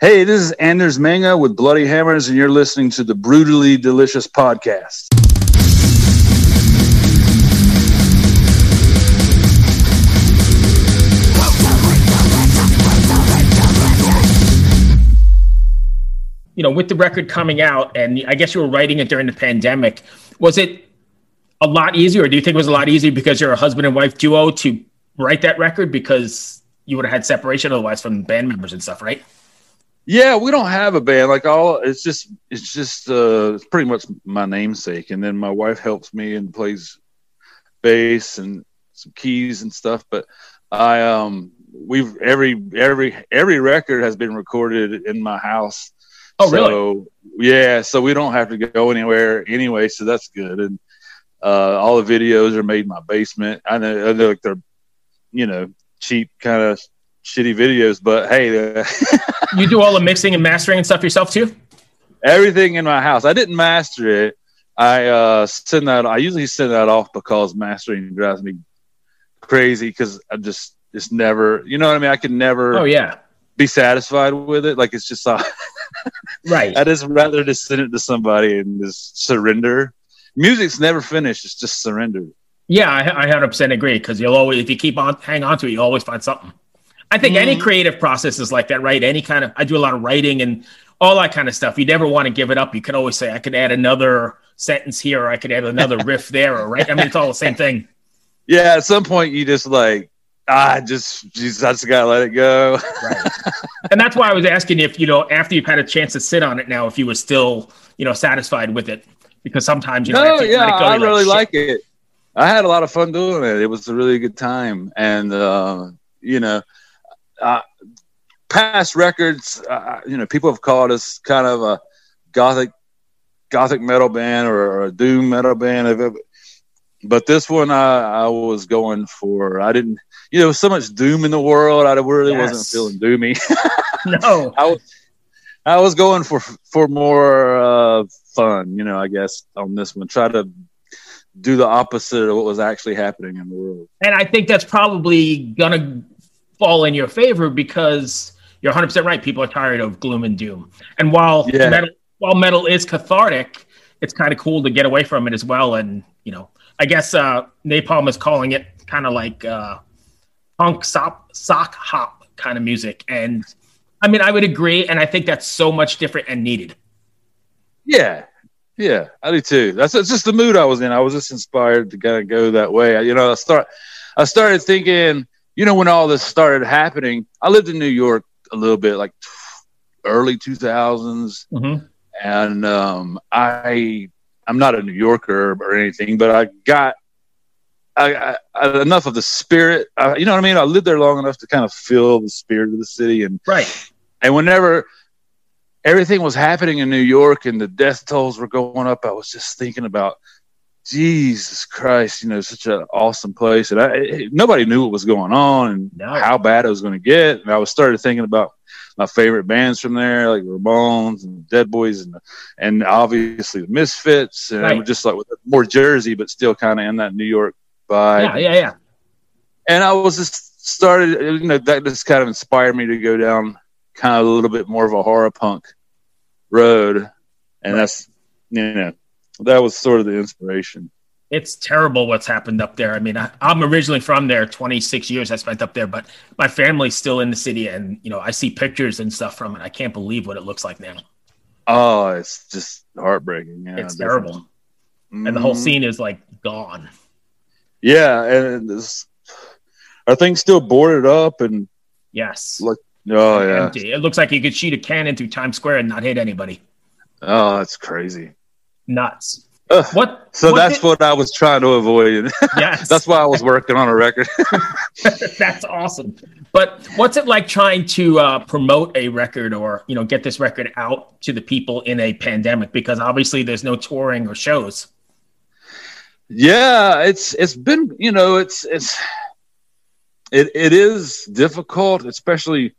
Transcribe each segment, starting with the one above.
Hey, this is Anders Manga with Bloody Hammers, and you're listening to the Brutally Delicious Podcast. you know, with the record coming out, and I guess you were writing it during the pandemic, was it a lot easier, or do you think it was a lot easier because you're a husband and wife duo to write that record because you would have had separation otherwise from band members and stuff, right? Yeah, we don't have a band. Like all, it's just, it's just, uh, it's pretty much my namesake, and then my wife helps me and plays bass and some keys and stuff. But I, um, we've every every every record has been recorded in my house Oh, so, really? Yeah, so we don't have to go anywhere anyway, so that's good. And uh, all the videos are made in my basement. I know, I know like they're, you know, cheap kind of shitty videos, but hey, uh, you do all the mixing and mastering and stuff yourself too. Everything in my house. I didn't master it. I uh, send that. I usually send that off because mastering drives me crazy because I just it's never. You know what I mean? I can never. Oh yeah. Be satisfied with it. Like it's just. Uh, right. I just rather just send it to somebody and just surrender. Music's never finished; it's just surrender. Yeah, I, hundred percent agree. Because you'll always, if you keep on hang on to it, you always find something. I think mm. any mm-hmm. creative process is like that, right? Any kind of, I do a lot of writing and all that kind of stuff. You never want to give it up. You can always say, I could add another sentence here, or I could add another riff there, or right. I mean, it's all the same thing. Yeah, at some point you just like I just, Jesus, I just gotta let it go. right. And that's why I was asking if, you know, after you've had a chance to sit on it now, if you were still, you know, satisfied with it. Because sometimes, you know, no, yeah, go, I really like, like, it. I had a lot of fun doing it. It was a really good time. And, uh, you know, uh, past records, uh, you know, people have called us kind of a gothic, gothic metal band or a doom metal band. But this one, I, I was going for, I didn't, you know, so much doom in the world. I really yes. wasn't feeling doomy. no, I was, I was going for for more uh, fun. You know, I guess on this one, try to do the opposite of what was actually happening in the world. And I think that's probably gonna fall in your favor because you're 100 percent right. People are tired of gloom and doom. And while yeah. metal, while metal is cathartic, it's kind of cool to get away from it as well. And you know, I guess uh, Napalm is calling it kind of like. Uh, punk sock, sock hop kind of music. And I mean, I would agree. And I think that's so much different and needed. Yeah. Yeah, I do too. That's, that's just the mood I was in. I was just inspired to kind of go that way. I, you know, I start, I started thinking, you know, when all this started happening, I lived in New York a little bit, like early 2000s. Mm-hmm. And um, I, I'm not a New Yorker or anything, but I got I, I, enough of the spirit. Uh, you know what I mean? I lived there long enough to kind of feel the spirit of the city, and right. And whenever everything was happening in New York and the death tolls were going up, I was just thinking about Jesus Christ. You know, such an awesome place, and I, nobody knew what was going on and no. how bad it was going to get. And I was started thinking about my favorite bands from there, like Ramones and Dead Boys, and and obviously the Misfits, and right. just like more Jersey, but still kind of in that New York vibe. Yeah, yeah, yeah. And I was just started, you know, that just kind of inspired me to go down kind of a little bit more of a horror punk road. And that's, you know, that was sort of the inspiration. It's terrible what's happened up there. I mean, I, am originally from there. 26 years I spent up there, but my family's still in the city, and you know, I see pictures and stuff from it. I can't believe what it looks like now. Oh, it's just heartbreaking. Yeah, it's terrible, mm-hmm. and the whole mm-hmm. scene is like gone yeah, and this, are things still boarded up and yes, look, oh yeah, empty. It looks like you could shoot a cannon through Times Square and not hit anybody. Oh, that's crazy. Nuts. Uh, what? So what that's did, what I was trying to avoid. Yes, that's why I was working on a record. that's awesome. But what's it like trying to uh, promote a record or you know get this record out to the people in a pandemic? Because obviously there's no touring or shows. Yeah, it's it's been you know it's it's it it is difficult, especially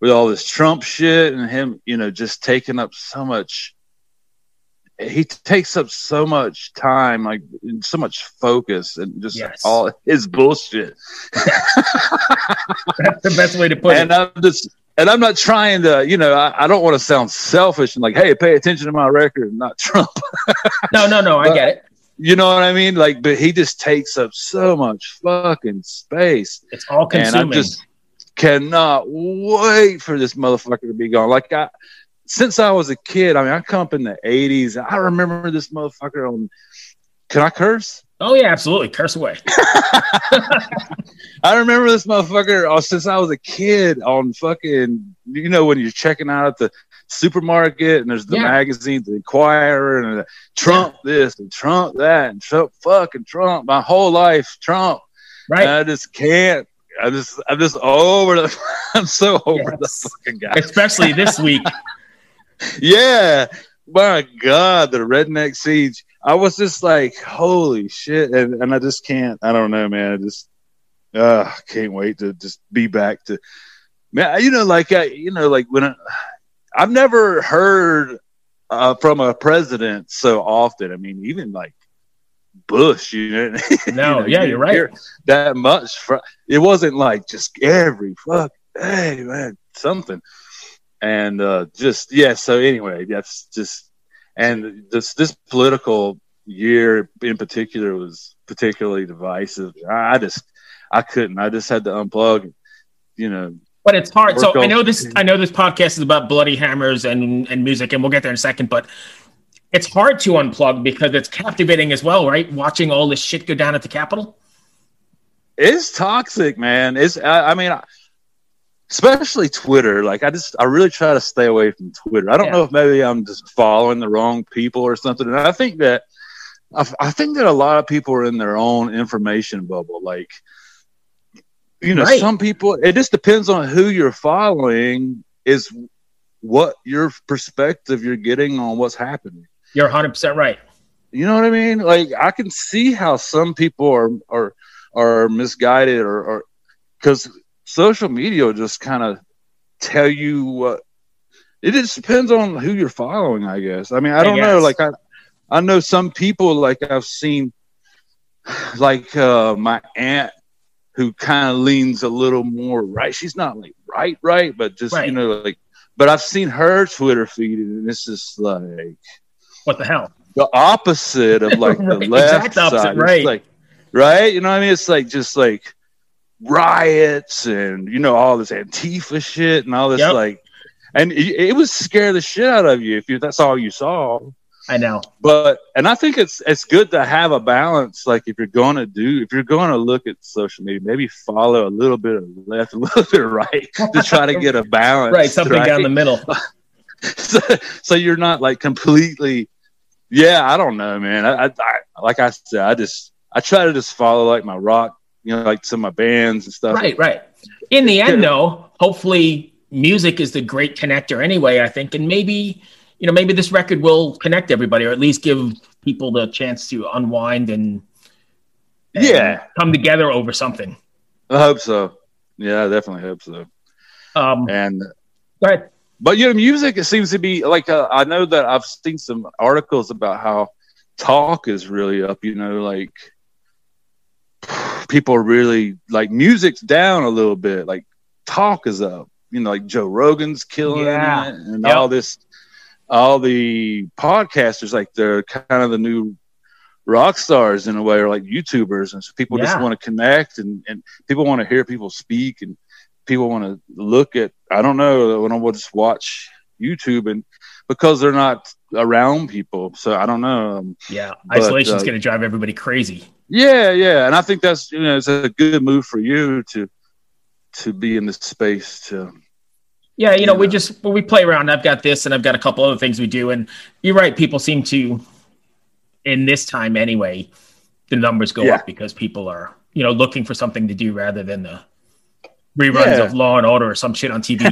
with all this Trump shit and him, you know, just taking up so much. He takes up so much time, like so much focus, and just yes. all his bullshit. That's the best way to put and it. I'm just and I'm not trying to, you know, I, I don't want to sound selfish and like, hey, pay attention to my record, not Trump. no, no, no, I get it. You know what I mean? Like, but he just takes up so much fucking space. It's all consuming. And I just cannot wait for this motherfucker to be gone. Like I, since I was a kid, I mean, I come up in the '80s. I remember this motherfucker on. Can I curse? Oh yeah, absolutely. Curse away. I remember this motherfucker oh, since I was a kid on fucking. You know when you're checking out at the supermarket and there's the yeah. magazines, the Enquirer, and the Trump yeah. this and Trump that and Trump fucking Trump. My whole life, Trump. Right. And I just can't. I just, I'm just over the. I'm so over yes. the fucking guy. Especially this week. Yeah. My God, the redneck siege. I was just like, holy shit. And, and I just can't, I don't know, man. I just, uh, can't wait to just be back to, man, you know, like, I, you know, like when I, I've never heard uh, from a president so often. I mean, even like Bush, you know. No, you know, yeah, you are right. That much. For, it wasn't like just every fuck, hey man, something, and uh, just yeah. So anyway, that's just and this this political year in particular was particularly divisive. I, I just I couldn't. I just had to unplug. You know, but it's hard. So I know this. I know this podcast is about bloody hammers and and music, and we'll get there in a second. But it's hard to unplug because it's captivating as well, right? Watching all this shit go down at the Capitol. It's toxic, man. It's. I, I mean. Especially Twitter. Like I just, I really try to stay away from Twitter. I don't yeah. know if maybe I'm just following the wrong people or something. And I think that, I, I think that a lot of people are in their own information bubble. Like, you know, right. some people, it just depends on who you're following, is what your perspective you're getting on what's happening. You're 100% right. You know what I mean? Like, I can see how some people are, are, are misguided or, because social media just kind of tell you what it just depends on who you're following, I guess. I mean, I don't I know. Like, I, I know some people, like, I've seen, like, uh, my aunt who kind of leans a little more right. She's not like right, right, but just right. you know, like. But I've seen her Twitter feed, and it's just like, what the hell? The opposite of like right. the left opposite, side, right? like, right? You know what I mean? It's like just like riots and you know all this Antifa shit and all this yep. like, and it, it would scare the shit out of you if you that's all you saw. I know. But and I think it's it's good to have a balance. Like if you're going to do, if you're going to look at social media, maybe follow a little bit of left, a little bit right to try to get a balance. right, something right? down the middle. so, so you're not like completely. Yeah, I don't know, man. I, I, I like I said, I just I try to just follow like my rock, you know, like some of my bands and stuff. Right, right. In the end, though, hopefully music is the great connector anyway. I think, and maybe you know, maybe this record will connect everybody, or at least give people the chance to unwind and, and yeah, come together over something. I hope so. Yeah, I definitely hope so. Um, and go ahead. But you know, music it seems to be like uh, I know that I've seen some articles about how talk is really up. You know, like people are really like music's down a little bit. Like talk is up. You know, like Joe Rogan's killing yeah. it and yep. all this all the podcasters like they're kind of the new rock stars in a way or like youtubers and so people yeah. just want to connect and, and people want to hear people speak and people want to look at i don't know when i will just watch youtube and because they're not around people so i don't know um, yeah isolation's uh, going to drive everybody crazy yeah yeah and i think that's you know it's a good move for you to to be in this space to yeah, you know, we just we play around. I've got this, and I've got a couple other things we do. And you're right; people seem to, in this time anyway, the numbers go yeah. up because people are you know looking for something to do rather than the reruns yeah. of Law and Order or some shit on TV.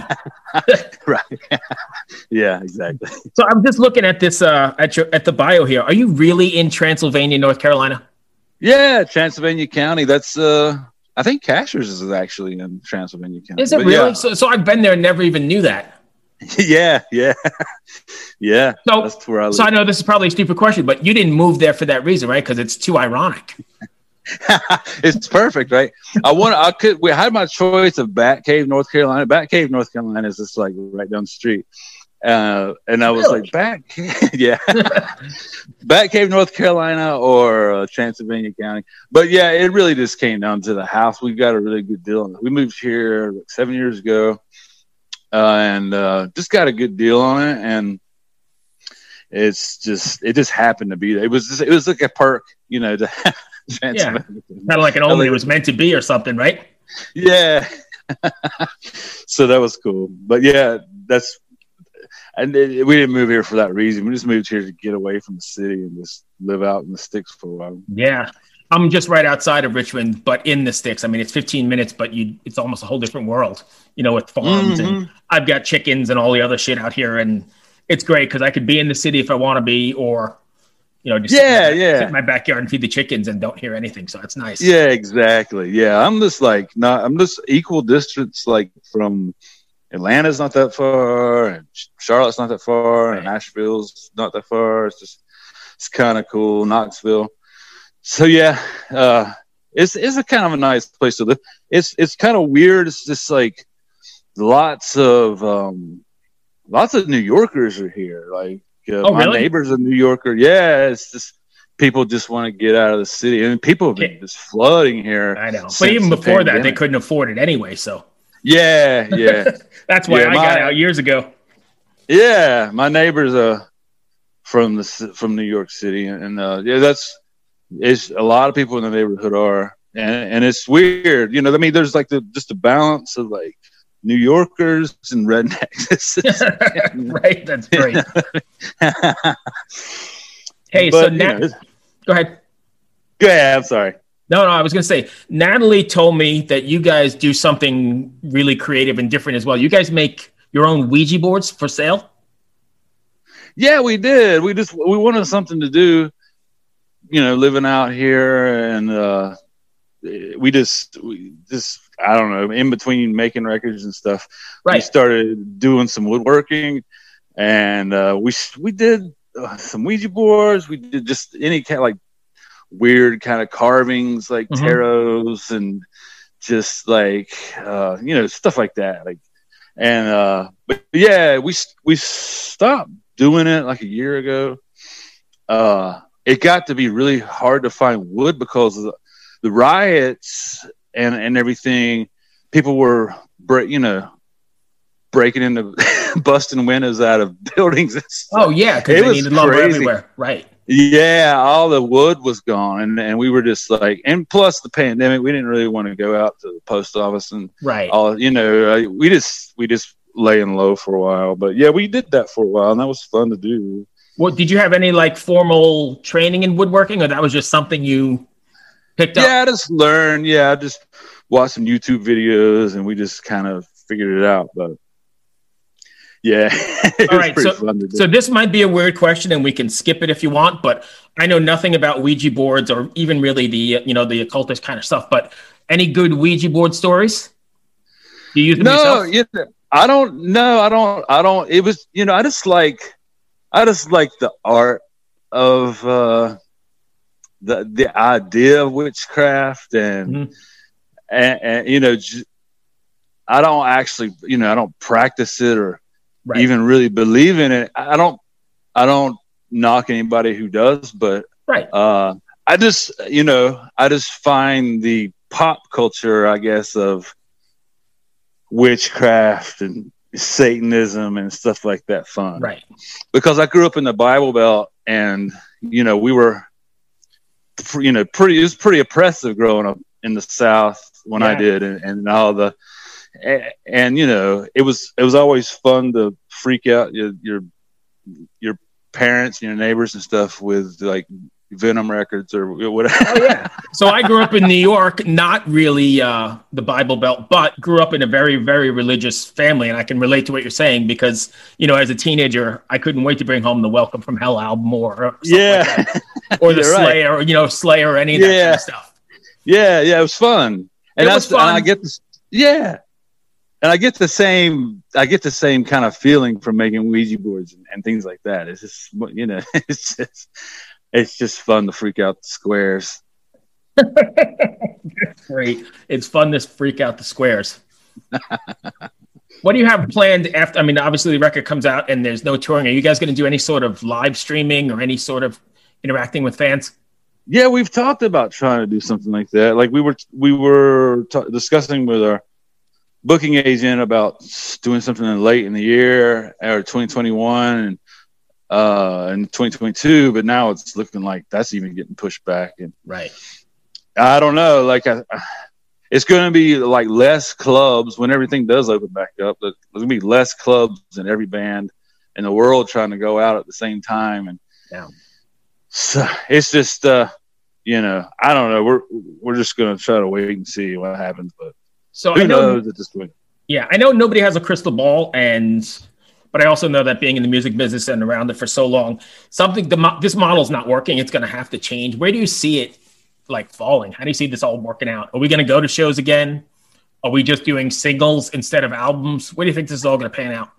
right. yeah, exactly. So I'm just looking at this uh, at your at the bio here. Are you really in Transylvania, North Carolina? Yeah, Transylvania County. That's uh I think Cashiers is actually in Transylvania County. Is it but really? Yeah. So, so I've been there and never even knew that. yeah, yeah, yeah. So, that's where I live. so I know this is probably a stupid question, but you didn't move there for that reason, right? Because it's too ironic. it's perfect, right? I want. I could. We had my choice of Bat Cave, North Carolina. Bat Cave, North Carolina is just like right down the street. Uh, and I was really? like, back, yeah, Bat Cave, North Carolina, or uh, Transylvania County. But yeah, it really just came down to the house. We got a really good deal. We moved here like seven years ago, uh, and uh, just got a good deal on it. And it's just, it just happened to be. It was, just, it was like a perk, you know. To yeah, kind of like an only it was meant to be or something, right? Yeah. so that was cool. But yeah, that's and it, we didn't move here for that reason. We just moved here to get away from the city and just live out in the sticks for a while. Yeah. I'm just right outside of Richmond, but in the sticks. I mean, it's 15 minutes, but you it's almost a whole different world, you know, with farms mm-hmm. and I've got chickens and all the other shit out here and it's great because I could be in the city if I want to be, or you know, just yeah, sit yeah, sit in my backyard and feed the chickens and don't hear anything. So it's nice. Yeah, exactly. Yeah, I'm just like not. I'm just equal distance, like from Atlanta's not that far, and Charlotte's not that far, right. and Nashville's not that far. It's just it's kind of cool. Knoxville. So yeah, uh, it's it's a kind of a nice place to live. It's it's kind of weird. It's just like lots of um, lots of New Yorkers are here. Like uh, oh, my really? neighbor's a New Yorker. Yeah, it's just people just want to get out of the city, and people have been just flooding here. I know, but even before that, they couldn't afford it anyway. So yeah, yeah, that's why yeah, I my, got out years ago. Yeah, my neighbor's uh from the from New York City, and uh, yeah, that's it's a lot of people in the neighborhood are, and and it's weird, you know. I mean, there's like the just a balance of like New Yorkers and rednecks. right, that's great. hey, but, so Nat- know, go ahead. Go ahead. I'm sorry. No, no, I was going to say Natalie told me that you guys do something really creative and different as well. You guys make your own Ouija boards for sale. Yeah, we did. We just we wanted something to do, you know, living out here, and uh, we just we just I don't know in between making records and stuff. Right. We started doing some woodworking, and uh, we we did uh, some Ouija boards. We did just any kind of like weird kind of carvings, like mm-hmm. tarots and just like uh, you know stuff like that. Like and uh, but yeah, we we stopped doing it like a year ago. Uh, it got to be really hard to find wood because of the, the riots and and everything, people were you know breaking into busting windows out of buildings. Oh yeah, because they needed lumber everywhere, right? Yeah, all the wood was gone, and, and we were just like, and plus the pandemic, we didn't really want to go out to the post office and right. All you know, uh, we just we just laying low for a while, but yeah, we did that for a while, and that was fun to do. Well, did you have any like formal training in woodworking, or that was just something you picked up? Yeah, I just learned. Yeah, I just watched some YouTube videos and we just kind of figured it out. But yeah, all right. So, so this might be a weird question, and we can skip it if you want. But I know nothing about Ouija boards or even really the you know the occultist kind of stuff. But any good Ouija board stories? Do you use them no, yourself? Yeah, I don't. No, I don't. I don't. It was you know I just like I just like the art of. uh the the idea of witchcraft and mm-hmm. and, and, you know I don't actually you know I don't practice it or right. even really believe in it. I don't I don't knock anybody who does, but right. Uh, I just you know I just find the pop culture I guess of witchcraft and Satanism and stuff like that fun. Right. Because I grew up in the Bible Belt and you know we were you know, pretty, it was pretty oppressive growing up in the South when yeah. I did and, and all the, and, and, you know, it was, it was always fun to freak out your, your, your parents and your neighbors and stuff with like Venom Records or whatever. Oh yeah. So I grew up in New York, not really uh, the Bible Belt, but grew up in a very, very religious family, and I can relate to what you're saying because you know, as a teenager, I couldn't wait to bring home the Welcome from Hell album or yeah, like or the Slayer, right. or you know, Slayer, or any of that yeah. kind of stuff. Yeah, yeah, it was fun, and it that's fun. and I get this. Yeah, and I get the same I get the same kind of feeling from making Ouija boards and, and things like that. It's just you know, it's just it's just fun to freak out the squares. Great. It's fun to freak out the squares. what do you have planned after? I mean, obviously the record comes out and there's no touring. Are you guys going to do any sort of live streaming or any sort of interacting with fans? Yeah, we've talked about trying to do something like that. Like we were we were t- discussing with our booking agent about doing something late in the year or 2021 and uh in 2022 but now it's looking like that's even getting pushed back and right i don't know like I, it's going to be like less clubs when everything does open back up there's going to be less clubs in every band in the world trying to go out at the same time and yeah. so it's just uh you know i don't know we're we're just going to try to wait and see what happens but so who I know, knows at this point yeah i know nobody has a crystal ball and but I also know that being in the music business and around it for so long, something the this model is not working. It's going to have to change. Where do you see it like falling? How do you see this all working out? Are we going to go to shows again? Are we just doing singles instead of albums? Where do you think this is all going to pan out?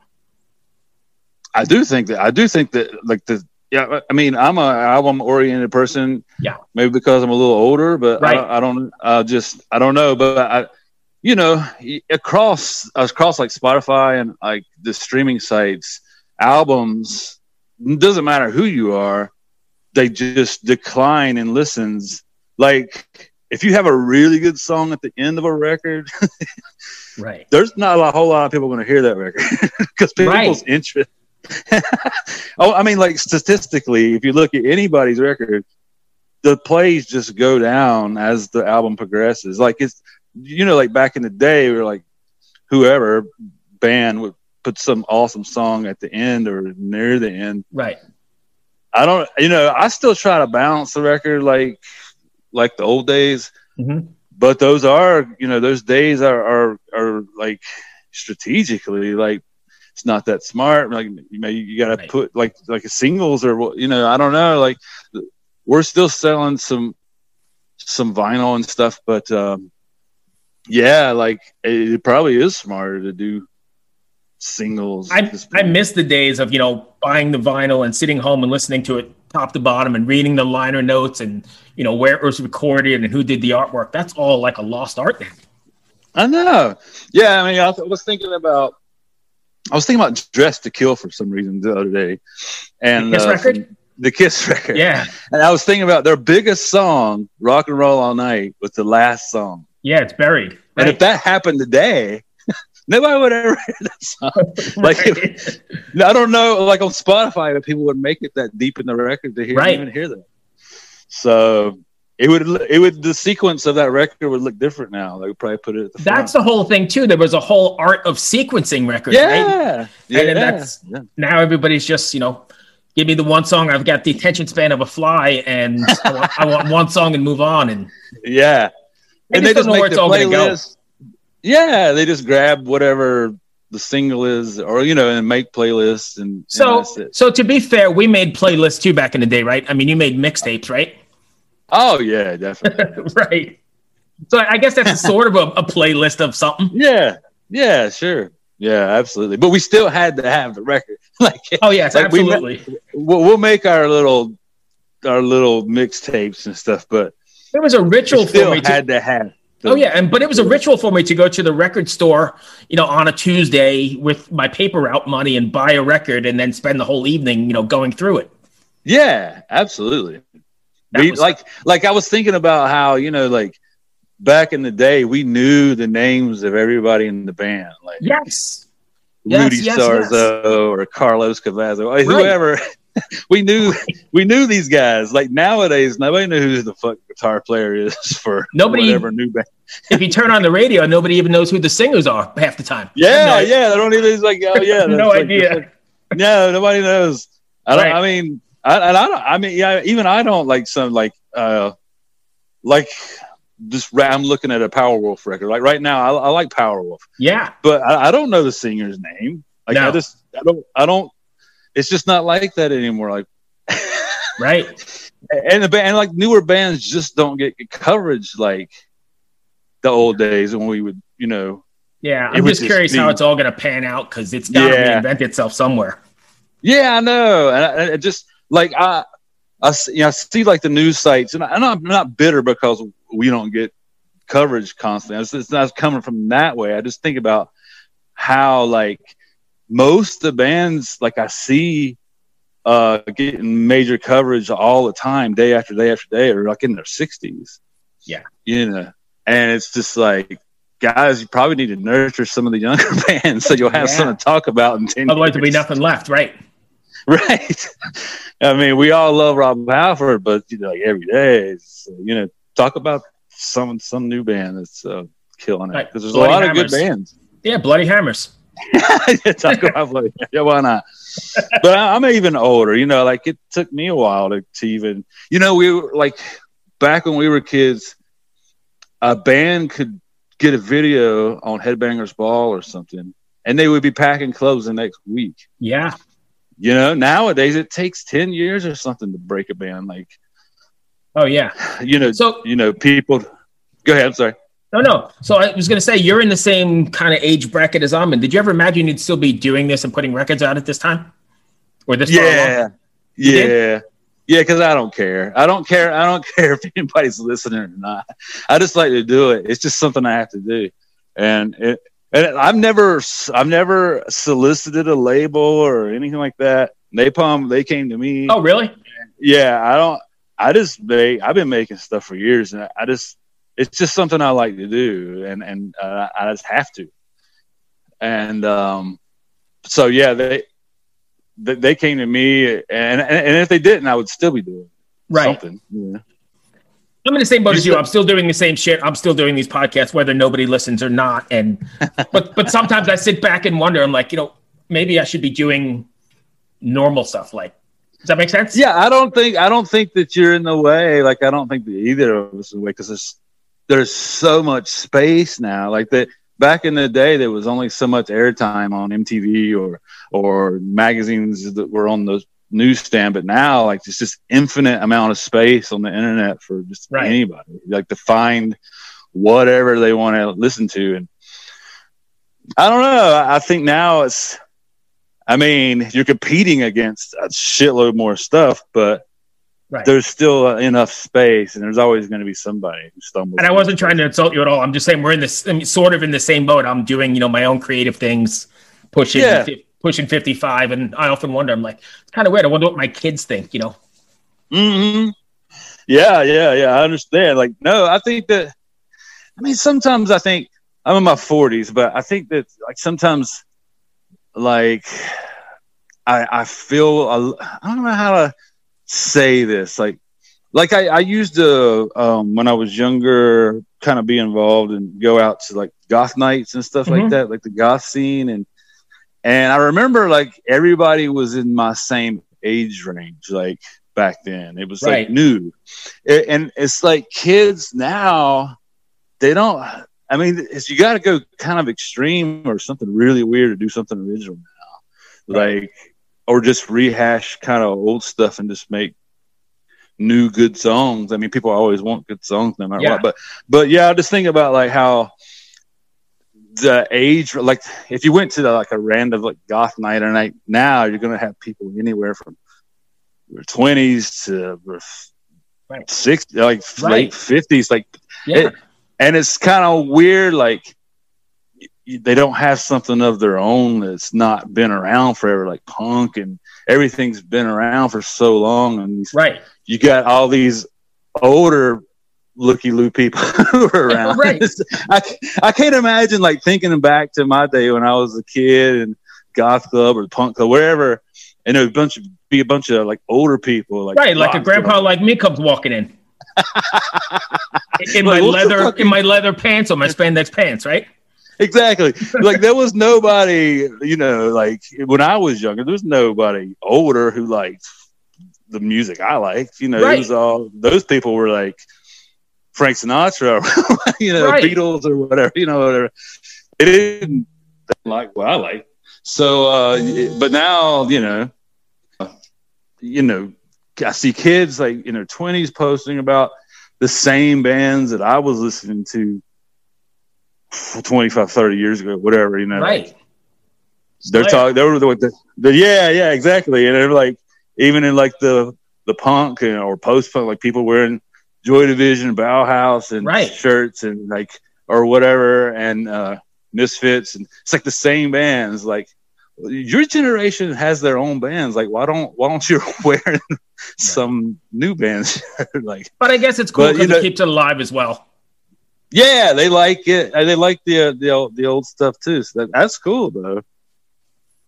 I do think that I do think that like the yeah I mean I'm a album oriented person yeah maybe because I'm a little older but right. I, I don't I just I don't know but I you know, across across like Spotify and like the streaming sites, albums doesn't matter who you are, they just decline in listens. Like if you have a really good song at the end of a record, right? There's not a whole lot of people going to hear that record because people's right. interest. oh, I mean, like statistically, if you look at anybody's record, the plays just go down as the album progresses. Like it's you know, like back in the day, we were like whoever band would put some awesome song at the end or near the end. Right. I don't, you know, I still try to balance the record like like the old days, mm-hmm. but those are, you know, those days are are are like strategically like it's not that smart. Like you know, you got to right. put like like a singles or you know, I don't know. Like we're still selling some some vinyl and stuff, but um, yeah, like it probably is smarter to do singles. I I miss the days of you know buying the vinyl and sitting home and listening to it top to bottom and reading the liner notes and you know where it was recorded and who did the artwork. That's all like a lost art now. I know. Yeah, I mean, I was thinking about. I was thinking about "Dressed to Kill" for some reason the other day, and the Kiss uh, record. The Kiss record. Yeah, and I was thinking about their biggest song, "Rock and Roll All Night," was the last song. Yeah, it's buried. Right. And if that happened today, nobody would ever hear that song. like, right. if, I don't know, like on Spotify, if people would make it that deep in the record to hear right. even hear that. So it would, it would, the sequence of that record would look different now. They would probably put it. The that's front. the whole thing too. There was a whole art of sequencing records. Yeah, right? yeah. And that's yeah. now everybody's just you know give me the one song. I've got the attention span of a fly, and I, want, I, want, one song and move on. And yeah, and they just make the playlist. Yeah, they just grab whatever the single is, or you know, and make playlists. And so, and so to be fair, we made playlists too back in the day, right? I mean, you made mixtapes, right? Oh yeah, definitely. right. So I guess that's sort of a, a, playlist of something. Yeah. Yeah. Sure. Yeah. Absolutely. But we still had to have the record. like. Oh yes, like absolutely. We, we'll, we'll make our little our little mixtapes and stuff, but there was a ritual for me. Had to have. The, oh yeah, and but it was a ritual for me to go to the record store, you know, on a Tuesday with my paper route money and buy a record, and then spend the whole evening, you know, going through it. Yeah, absolutely. We, was, like, like I was thinking about how you know, like back in the day, we knew the names of everybody in the band. Like yes, Rudy yes, Sarzo yes. or Carlos Cavazo, right. whoever. we knew we knew these guys. Like nowadays, nobody knew who the fuck guitar player is for nobody whatever new band. if you turn on the radio, nobody even knows who the singers are half the time. Yeah, no, yeah, they don't even like oh yeah, no like, idea. Like, no, nobody knows. I don't. Right. I mean, I, and I don't. I mean, yeah, even I don't like some like uh like just I'm looking at a Powerwolf record. Like right now, I, I like Powerwolf. Yeah, but I, I, don't know the singer's name. Like no. I just I don't I don't it's just not like that anymore. Like, right. And the band, like newer bands, just don't get coverage like the old days when we would, you know. Yeah, I'm just curious be, how it's all going to pan out because it's got to yeah. reinvent itself somewhere. Yeah, I know, and I, I just like I, I, you know, I see like the news sites, and, I, am not, I'm not bitter because we don't get coverage constantly. It's, it's not coming from that way. I just think about how like most the bands like I see uh getting major coverage all the time, day after day after day, are like in their sixties. Yeah. You know. And it's just like guys, you probably need to nurture some of the younger bands so you'll have yeah. something to talk about in 10 Otherwise, there'll be nothing left, right? Right. I mean, we all love Rob Halford, but you know, like every day, you know, talk about some some new band that's uh, killing it because there's Bloody a lot Hammers. of good bands. Yeah, Bloody Hammers. about Bloody. Yeah, why not? but I'm even older. You know, like it took me a while to, to even. You know, we were like back when we were kids. A band could get a video on Headbangers Ball or something, and they would be packing clubs the next week. Yeah. You know, nowadays it takes ten years or something to break a band. Like, oh yeah, you know, so you know, people. Go ahead. I'm sorry. No, no. So I was going to say you're in the same kind of age bracket as I'm in. Did you ever imagine you'd still be doing this and putting records out at this time, or this? Yeah, yeah. Yeah, because I don't care. I don't care. I don't care if anybody's listening or not. I just like to do it. It's just something I have to do, and it, and I've never I've never solicited a label or anything like that. Napalm they came to me. Oh, really? Yeah, I don't. I just make. I've been making stuff for years, and I just it's just something I like to do, and and uh, I just have to. And um, so yeah, they they came to me, and, and, if they didn't, I would still be doing right. something. Yeah. I'm in the same boat as you. I'm still doing the same shit. I'm still doing these podcasts, whether nobody listens or not. And but but sometimes I sit back and wonder. I'm like, you know, maybe I should be doing normal stuff. Like, does that make sense? Yeah, I don't think I don't think that you're in the way. Like, I don't think that either of us is in the way because there's there's so much space now. Like that back in the day, there was only so much airtime on MTV or or magazines that were on the newsstand. But now, like, it's just infinite amount of space on the internet for just right. anybody, like to find whatever they want to listen to. And I don't know. I think now it's. I mean, you're competing against a shitload more stuff, but Right. There's still enough space, and there's always going to be somebody who stumbles. And I wasn't trying to insult you at all. I'm just saying we're in this I mean, sort of in the same boat. I'm doing, you know, my own creative things, pushing yeah. pushing 55, and I often wonder. I'm like, it's kind of weird. I wonder what my kids think. You know. Hmm. Yeah, yeah, yeah. I understand. Like, no, I think that. I mean, sometimes I think I'm in my 40s, but I think that like sometimes, like, I I feel I don't know how to say this like like I, I used to um, when I was younger, kind of be involved and go out to like goth nights and stuff mm-hmm. like that, like the goth scene, and and I remember like everybody was in my same age range, like back then. It was right. like new, it, and it's like kids now, they don't. I mean, it's you got to go kind of extreme or something really weird to do something original now, right. like or just rehash kind of old stuff and just make new good songs. I mean, people always want good songs no matter yeah. what. But but yeah, I just think about like how the age like if you went to the, like a random like goth night or night now you're gonna have people anywhere from your twenties to right. six like right. late fifties like yeah. It, and it's kind of weird like they don't have something of their own that's not been around forever, like punk and everything's been around for so long. And these, right, you got all these older looky loo people who are around. right. I, I can't imagine like thinking back to my day when I was a kid and goth club or punk club, wherever, and there was a bunch of be a bunch of like older people, like right, like a grandpa like me comes walking in. in my leather, in my leather pants or my spandex pants, right? Exactly. Like there was nobody, you know, like when I was younger, there was nobody older who liked the music I liked. You know, right. it was all those people were like Frank Sinatra, or, you know, right. Beatles or whatever. You know, whatever. They didn't like what I like. So, uh, but now, you know, you know, I see kids like in their twenties posting about the same bands that I was listening to 25, 30 years ago, whatever, you know. Right. They're talking, they were the, the, yeah, yeah, exactly. And they're like, even in like the, the punk you know, or post punk, like people wearing Joy Division, Bauhaus, and right. shirts and like or whatever, and uh, Misfits, and it's like the same bands. Like your generation has their own bands. Like why don't why don't you wear some new bands? like, but I guess it's cool because it keeps it alive as well. Yeah, they like it. They like the the old, the old stuff too. So that, that's cool though.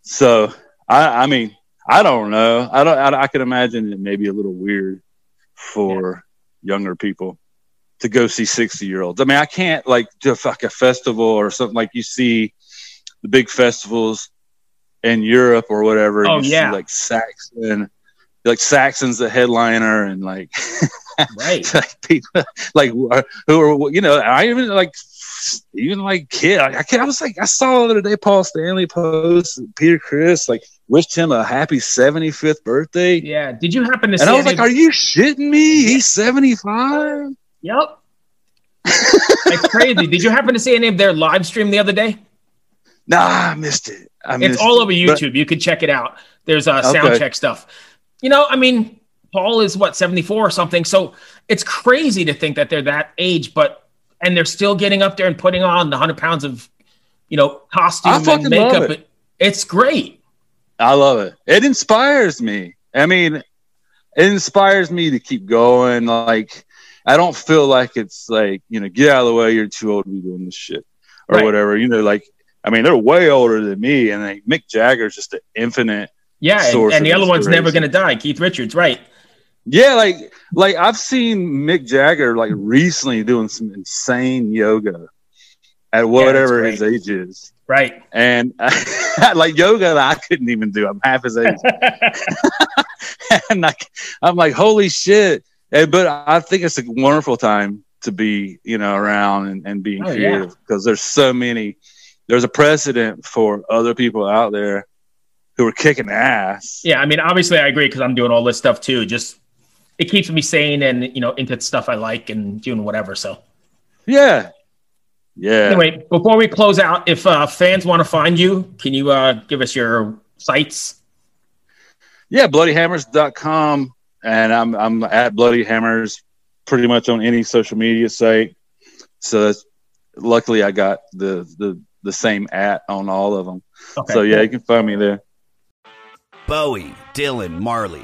So I I mean I don't know. I don't. I, I can imagine it may be a little weird for yeah. younger people to go see 60 year olds. I mean, I can't like do like a festival or something like you see the big festivals in Europe or whatever. Oh yeah, like Saxon, like Saxon's the headliner, and like right, like people like who are you know I even like even like kid I, I, I was like I saw the other day Paul Stanley post Peter Criss like wished him a happy 75th birthday. Yeah. Did you happen to? See And I was like, "Are you shitting me? He's 75." Yep. That's crazy. Did you happen to see any of their live stream the other day? Nah, I missed it. I missed it's all over YouTube. But, you can check it out. There's uh, sound okay. check stuff. You know, I mean, Paul is what 74 or something. So it's crazy to think that they're that age, but and they're still getting up there and putting on the hundred pounds of, you know, costume and makeup. It. It's great. I love it. It inspires me. I mean, it inspires me to keep going. Like, I don't feel like it's like, you know, get out of the way. You're too old to be doing this shit or right. whatever. You know, like, I mean, they're way older than me. And like Mick Jagger's just an infinite. Yeah. And, and the other one's never going to die. Keith Richards. Right. Yeah. Like, like I've seen Mick Jagger like recently doing some insane yoga at whatever yeah, his age is. Right. And like yoga, I couldn't even do. I'm half his age. and like, I'm like, holy shit. And, but I think it's a wonderful time to be, you know, around and, and being oh, creative because yeah. there's so many, there's a precedent for other people out there who are kicking ass. Yeah. I mean, obviously I agree because I'm doing all this stuff too. Just, it keeps me sane and, you know, into stuff I like and doing whatever. So, yeah. Yeah. Anyway, before we close out, if uh, fans want to find you, can you uh, give us your sites? Yeah, bloodyhammers.com. And I'm, I'm at Bloody Hammers pretty much on any social media site. So that's, luckily I got the, the, the same at on all of them. Okay, so yeah, you can find me there. Bowie, Dylan, Marley.